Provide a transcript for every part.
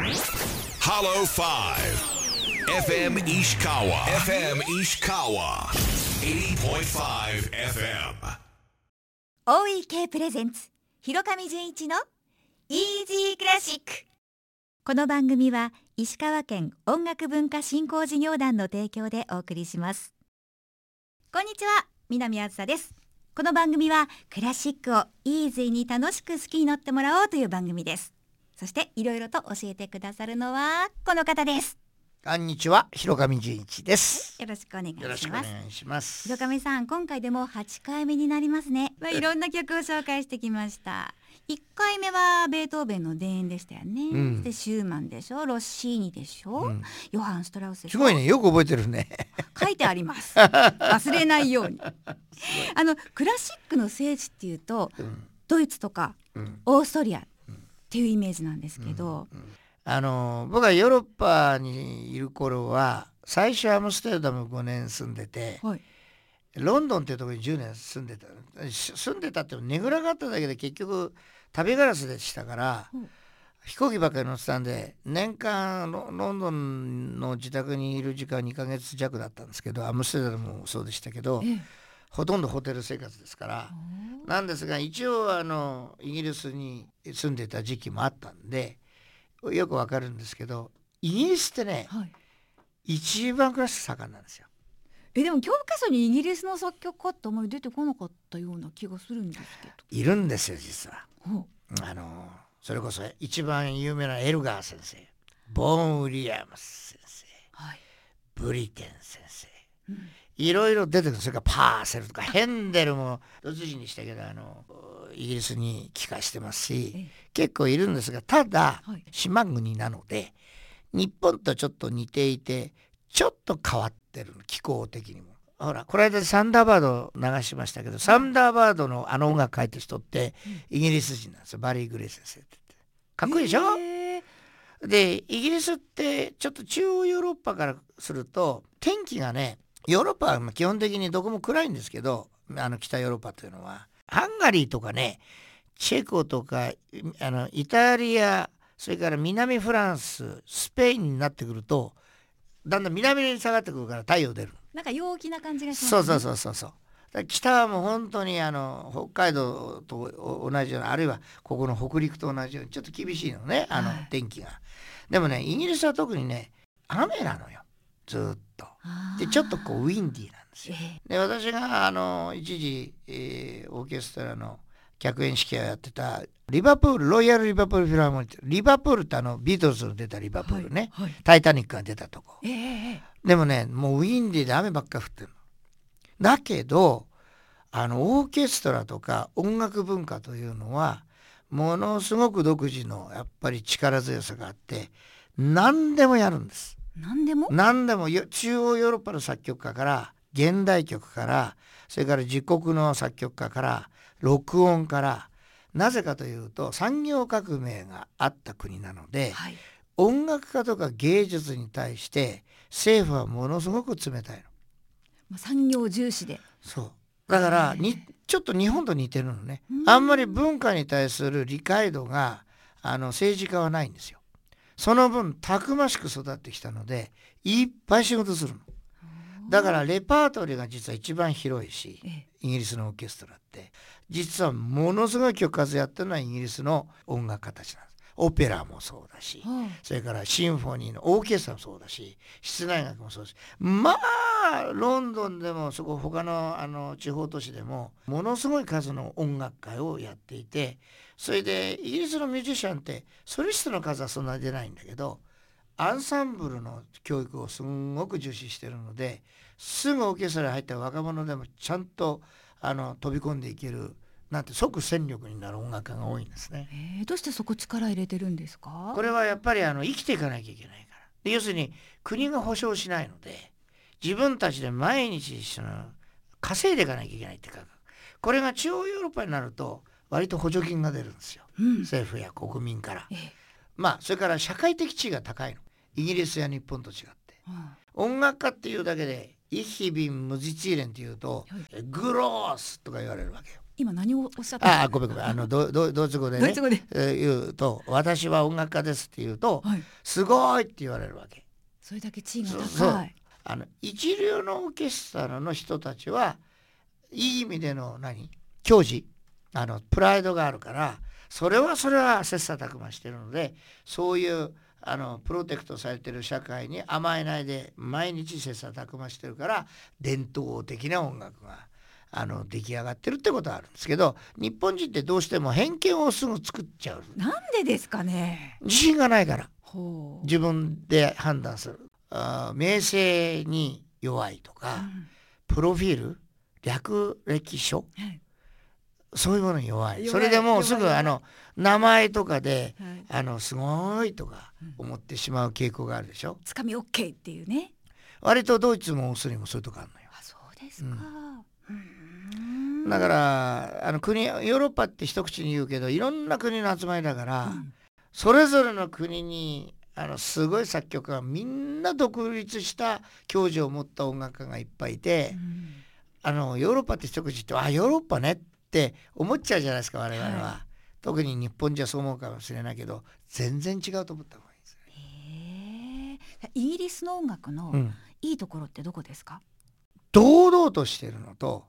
Hollow 5 FM Ishikawa. FM Ishikawa. 80.5 FM OEK プレゼンツ広上純一のイージークラシックこの番組は石川県音楽文化振興事業団の提供でお送りします。こんにちは南あずさです。この番組はクラシックをイージーに楽しく好きになってもらおうという番組です。そしていろいろと教えてくださるのはこの方です。こんにちは、広上純一です。よろしくお願いよろしくおします願いします。広上さん今回でも8回目になりますね、まあ、いろんな曲を紹介してきました。1回目はベートーベンの田園でしたよね、うん。でシューマンでしょ。ロッシーニでしょ、うん。ヨハン・ストラウスでしょ。すごいね、よく覚えてるね。書いてあります。忘れないように。あのクラシックの聖地っていうとうん。ドイツとかうん。オーストリアっていうイメージなんですけど、あの僕はヨーロッパにいる頃は最初アムステルダム5年住んでてはい。ロンドンっていうところに10年住んでた。し住んでたってねぐらがっただけで結局旅ガラスでしたから、うん飛行機ばっかり乗ってたんで年間ロロンドンの自宅にいる時間2ヶ月弱だったんですけどアムステルダムもそうでしたけどええほとんどホテル生活ですから。なんですが一応あのイギリスに住んでた時期もあったんでよくわかるんですけどイギリスってねはい一番クラシック盛んなんですよ。えでも教科書にイギリスの作曲家ってあまり出てこなかったような気がするんですけいるんですよ実は。あのそれこそ一番有名なエルガー先生ボーン・ウィリアムス先生うはい。ブリテン先生うんいろいろ出てくる。それからパーセルとかヘンデルもドイツ人にしたけどあのイギリスに帰化してますしえ結構いるんですがただ、はい。島国なので日本とちょっと似ていてちょっと変わってるの気候的にも。ほらこの間サンダーバード流しましたけどサンダーバードのあの音楽書いた人ってイギリス人なんですよ。バリー・グレイ先生って。かっこいいでしょ、へえでイギリスってちょっと中央ヨーロッパからすると天気がねヨーロッパはまあ基本的にどこも暗いんですけどあの北ヨーロッパというのはハンガリーとかねチェコとかあのイタリアそれから南フランススペインになってくるとだんだん南に下がってくるから太陽出るなんか陽気な感じがしますね。そうそうそうそう北はもう本当にあの北海道と同じようなあるいはここの北陸と同じようにちょっと厳しいのねあのはい天気が。でもねイギリスは特にね雨なのよずーっと。でちょっとこうウィンディーなんですよ。えで私があの一時、えーオーケストラの客演指揮をやってたリバプールロイヤル・リバプール・フィルハーモニーリバプールってあのビートルズの出たリバプールね、はいはいタイタニックが出たとこ。ええええでもねもうウィンディーで雨ばっか降ってるの。だけどあのオーケストラとか音楽文化というのはものすごく独自のやっぱり力強さがあって何でもやるんです。何でも？何でもよ中央ヨーロッパの作曲家から現代曲からそれから自国の作曲家から録音からなぜかというと産業革命があった国なのではい。音楽家とか芸術に対して政府はものすごく冷たいの。まあ産業重視で。そうだからにちょっと日本と似てるのねうんあんまり文化に対する理解度があの政治家はないんですよその分たくましく育ってきたのでいっぱい仕事するの。だからレパートリーが実は一番広いしええ。イギリスのオーケストラって。実はものすごい曲数やってるのはイギリスの音楽家たちなんです。オペラもそうだしはそれからシンフォニーのオーケストラもそうだし室内楽もそうだしまあロンドンでもそこ他のあの地方都市でもものすごい数の音楽会をやっていてそれでイギリスのミュージシャンってソリストの数はそんなに出ないんだけどアンサンブルの教育をすんごく重視してるのですぐオーケストラに入った若者でもちゃんとあの飛び込んでいけるなんて即戦力になる音楽家が多いんですね。ええどうしてそこ力入れてるんですか？これはやっぱりあの生きていかなきゃいけないからで要するに国が保障しないので自分たちで毎日その稼いでいかなきゃいけないっていうかこれが中央ヨーロッパになると割と補助金が出るんですよ。うん。政府や国民から。ええ。まあそれから社会的地位が高いの。イギリスや日本と違って。は音楽家っていうだけで「イヒビン・ムジチーレン」っていうとはい「グロース」とか言われるわけよ。今何をおっしゃったあごめんごめん。あのドドドイツ語でね。ドえー言うと「私は音楽家です」って言うとはい「すごい!」って言われるわけ。それだけ地位が高いあの一流のオーケストラの人たちはいい意味での何？矜持。あのプライドがあるからそれはそれは切磋琢磨してるのでそういうあのプロテクトされてる社会に甘えないで毎日切磋琢磨してるから伝統的な音楽があの出来上がってるってことはあるんですけど日本人ってどうしても偏見をすぐ作っちゃう。なんでですかね。自信がないから。自分で判断するあー名声に弱いとか、うん。プロフィール略歴書はい。そういうものに弱い。それでもうすぐあの名前とかではい。あのすごいとかうん。思ってしまう傾向があるでしょ？つかみ OK っていうね。割とドイツもオーストリアもそういうとこあるのよ。あそうですか。うん。だからあの国ヨーロッパって一口に言うけどいろんな国の集まりだから、うん。それぞれの国にあのすごい作曲家がみんな独立した教授を持った音楽家がいっぱいいて、うん。あのヨーロッパって一口言ってあヨーロッパねって思っちゃうじゃないですか我々は、は特に日本じゃそう思うかもしれないけど全然違うと思った方がいいですえイギリスの音楽のうん、いいところってどこですか？堂々としてるのと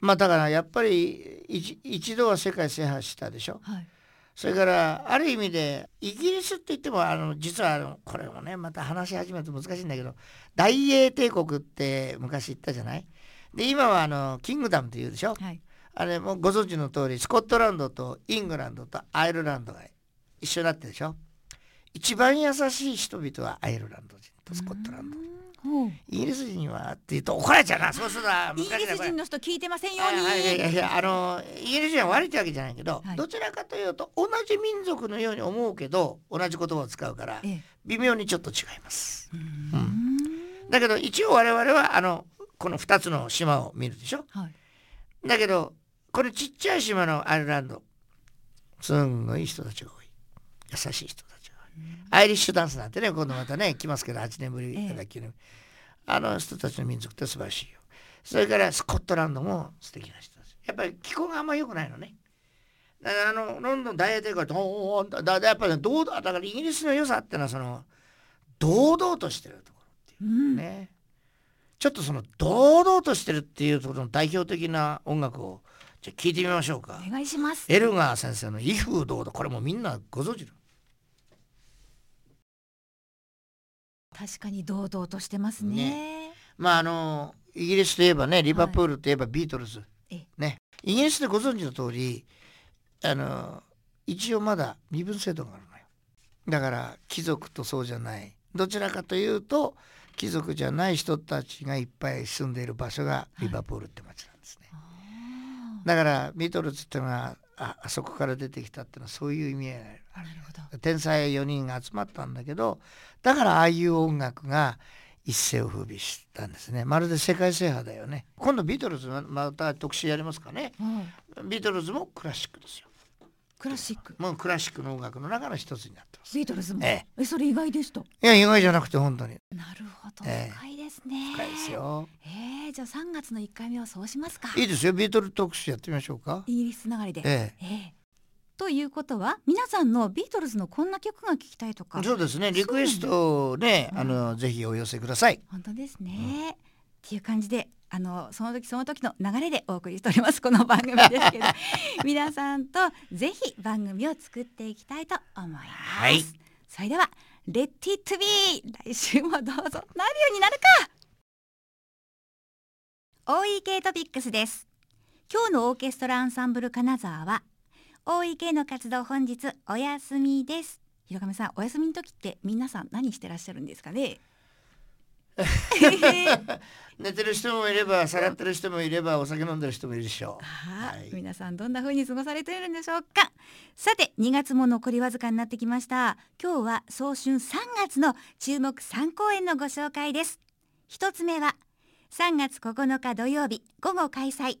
まあだからやっぱり一一度は世界制覇したでしょ？はいそれからある意味でイギリスって言ってもあの実はあのこれもねまた話し始めると難しいんだけど大英帝国って昔言ったじゃない？で今はあのキングダムって言うでしょ？はい。あれもうご存知の通りスコットランドとイングランドとアイルランドが一緒になってるでしょ？一番優しい人々はアイルランド人とスコットランドほうイギリス人はって言うと怒られちゃうな。そうするなイギリス人の人聞いてませんように。はいはいはいはい。あのイギリス人は悪いってわけじゃないけど、はい。どちらかというと同じ民族のように思うけど同じ言葉を使うからええ。微妙にちょっと違います。うん。だけど一応我々はあのこの2つの島を見るでしょ？はい。だけどこれちっちゃい島のアイルランドすんごい人たちが多い。優しい人たアイリッシュダンスなんてね今度またね来ますけど8年ぶりええだっけね、あの人たちの民族って素晴らしいよ。それからスコットランドも素敵な人たち。やっぱり気候があんま良くないのね。だからあのロンドン大英帝国とだだだやっぱりね堂々だからイギリスの良さってのはその堂々としてるところっていううん。ね、ちょっとその堂々としてるっていうところの代表的な音楽をじゃあ聞いてみましょうか。お願いします。エルガー先生の「威風堂々」これもみんなご存知だ確かに堂々としてますね。まああのイギリスといえばねリバプールといえばビートルズ、えね。イギリスでご存知の通りあの一応まだ身分制度があるのよ。だから貴族とそうじゃない。どちらかというと貴族じゃない人たちがいっぱい住んでいる場所がリバプールって町なんですね、あだからビートルズっていうのはああそこから出てきたっていうのはそういう意味合いがある。ーなるほど。天才4人が集まったんだけどだからああいう音楽が一世を風靡したんですね。まるで世界制覇だよね。今度ビートルズままた特集やりますかね。はい。ビートルズもクラシックですよ。クラシック。もうクラシックの音楽の中の一つになってます。ビートルズも。ええ。それ意外でした。いや意外じゃなくて本当に。なるほど。ええですね。深いですよ。えーじゃあ3月の1回目はそうしますか。いいですよ。ビートルズ特集やってみましょうか。イギリスつながりで。ええ。えということは皆さんのビートルズのこんな曲が聴きたいとか。えそうですね。リクエストをねうん。あのぜひお寄せください。本当ですね、っていう感じであのその時その時の流れでお送りしております。この番組ですけど。皆さんとぜひ番組を作っていきたいと思います、はい。それでは「レッティットビー。来週もどうぞ。なるようになるか。OEK トピックスです。今日のオーケストラアンサンブル金沢は OEK の活動本日お休みです。広上さんお休みの時って皆さん何してらっしゃるんですかね？寝てる人もいればさらってる人もいればお酒飲んでる人もいるでしょう。ははい。皆さんどんな風に過ごされているんでしょうか。さて2月も残りわずかになってきました。今日は早春3月の注目3公演のご紹介です。一つ目は3月9日土曜日午後開催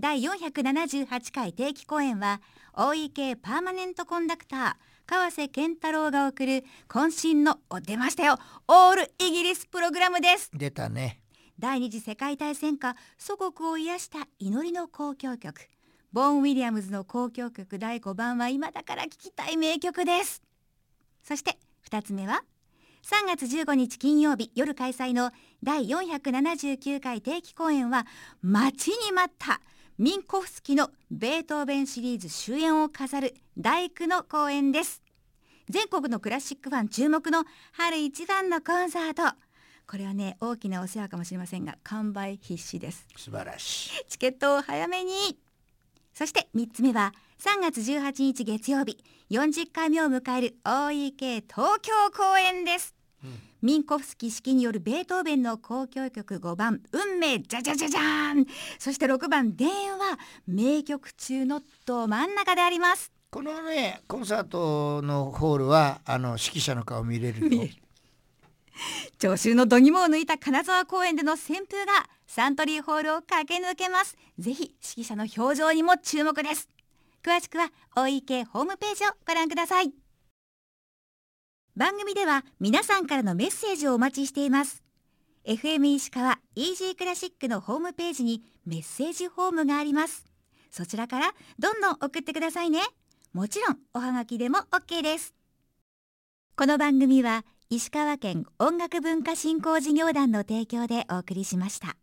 第478回定期公演は OEK パーマネントコンダクター川瀬健太郎が送る渾身のお出ましたよオールイギリスプログラムです。出たね。第二次世界大戦下祖国を癒した祈りの交響曲。ボーン・ウィリアムズの交響曲第5番は今だから聴きたい名曲です。そして2つ目は3月15日金曜日夜開催の第479回定期公演は待ちに待ったミンコフスキのベートーベンシリーズ終演を飾る大工の公演です全国のクラシックファン注目の春一番のコンサートこれはね大きなお世話かもしれませんが完売必至です。素晴らしいチケットを早めにそして3つ目は3月18日月曜日40回目を迎える OEK 東京公演です、うんミンコフスキ指揮によるベートーベンの交響曲5番運命じゃじゃじゃじゃーん。そして6番電話名曲中のど真ん中であります。このねコンサートのホールはあの指揮者の顔見れるよ。聴衆の度肝を抜いた金沢公園での旋風がサントリーホールを駆け抜けます。ぜひ指揮者の表情にも注目です。詳しくは OEK ホームページをご覧ください番組では皆さんからのメッセージをお待ちしています。FM 石川イージークラシックのホームページにメッセージフォームがあります。そちらからどんどん送ってくださいね。もちろんおはがきでも OK です。この番組は石川県音楽文化振興事業団の提供でお送りしました。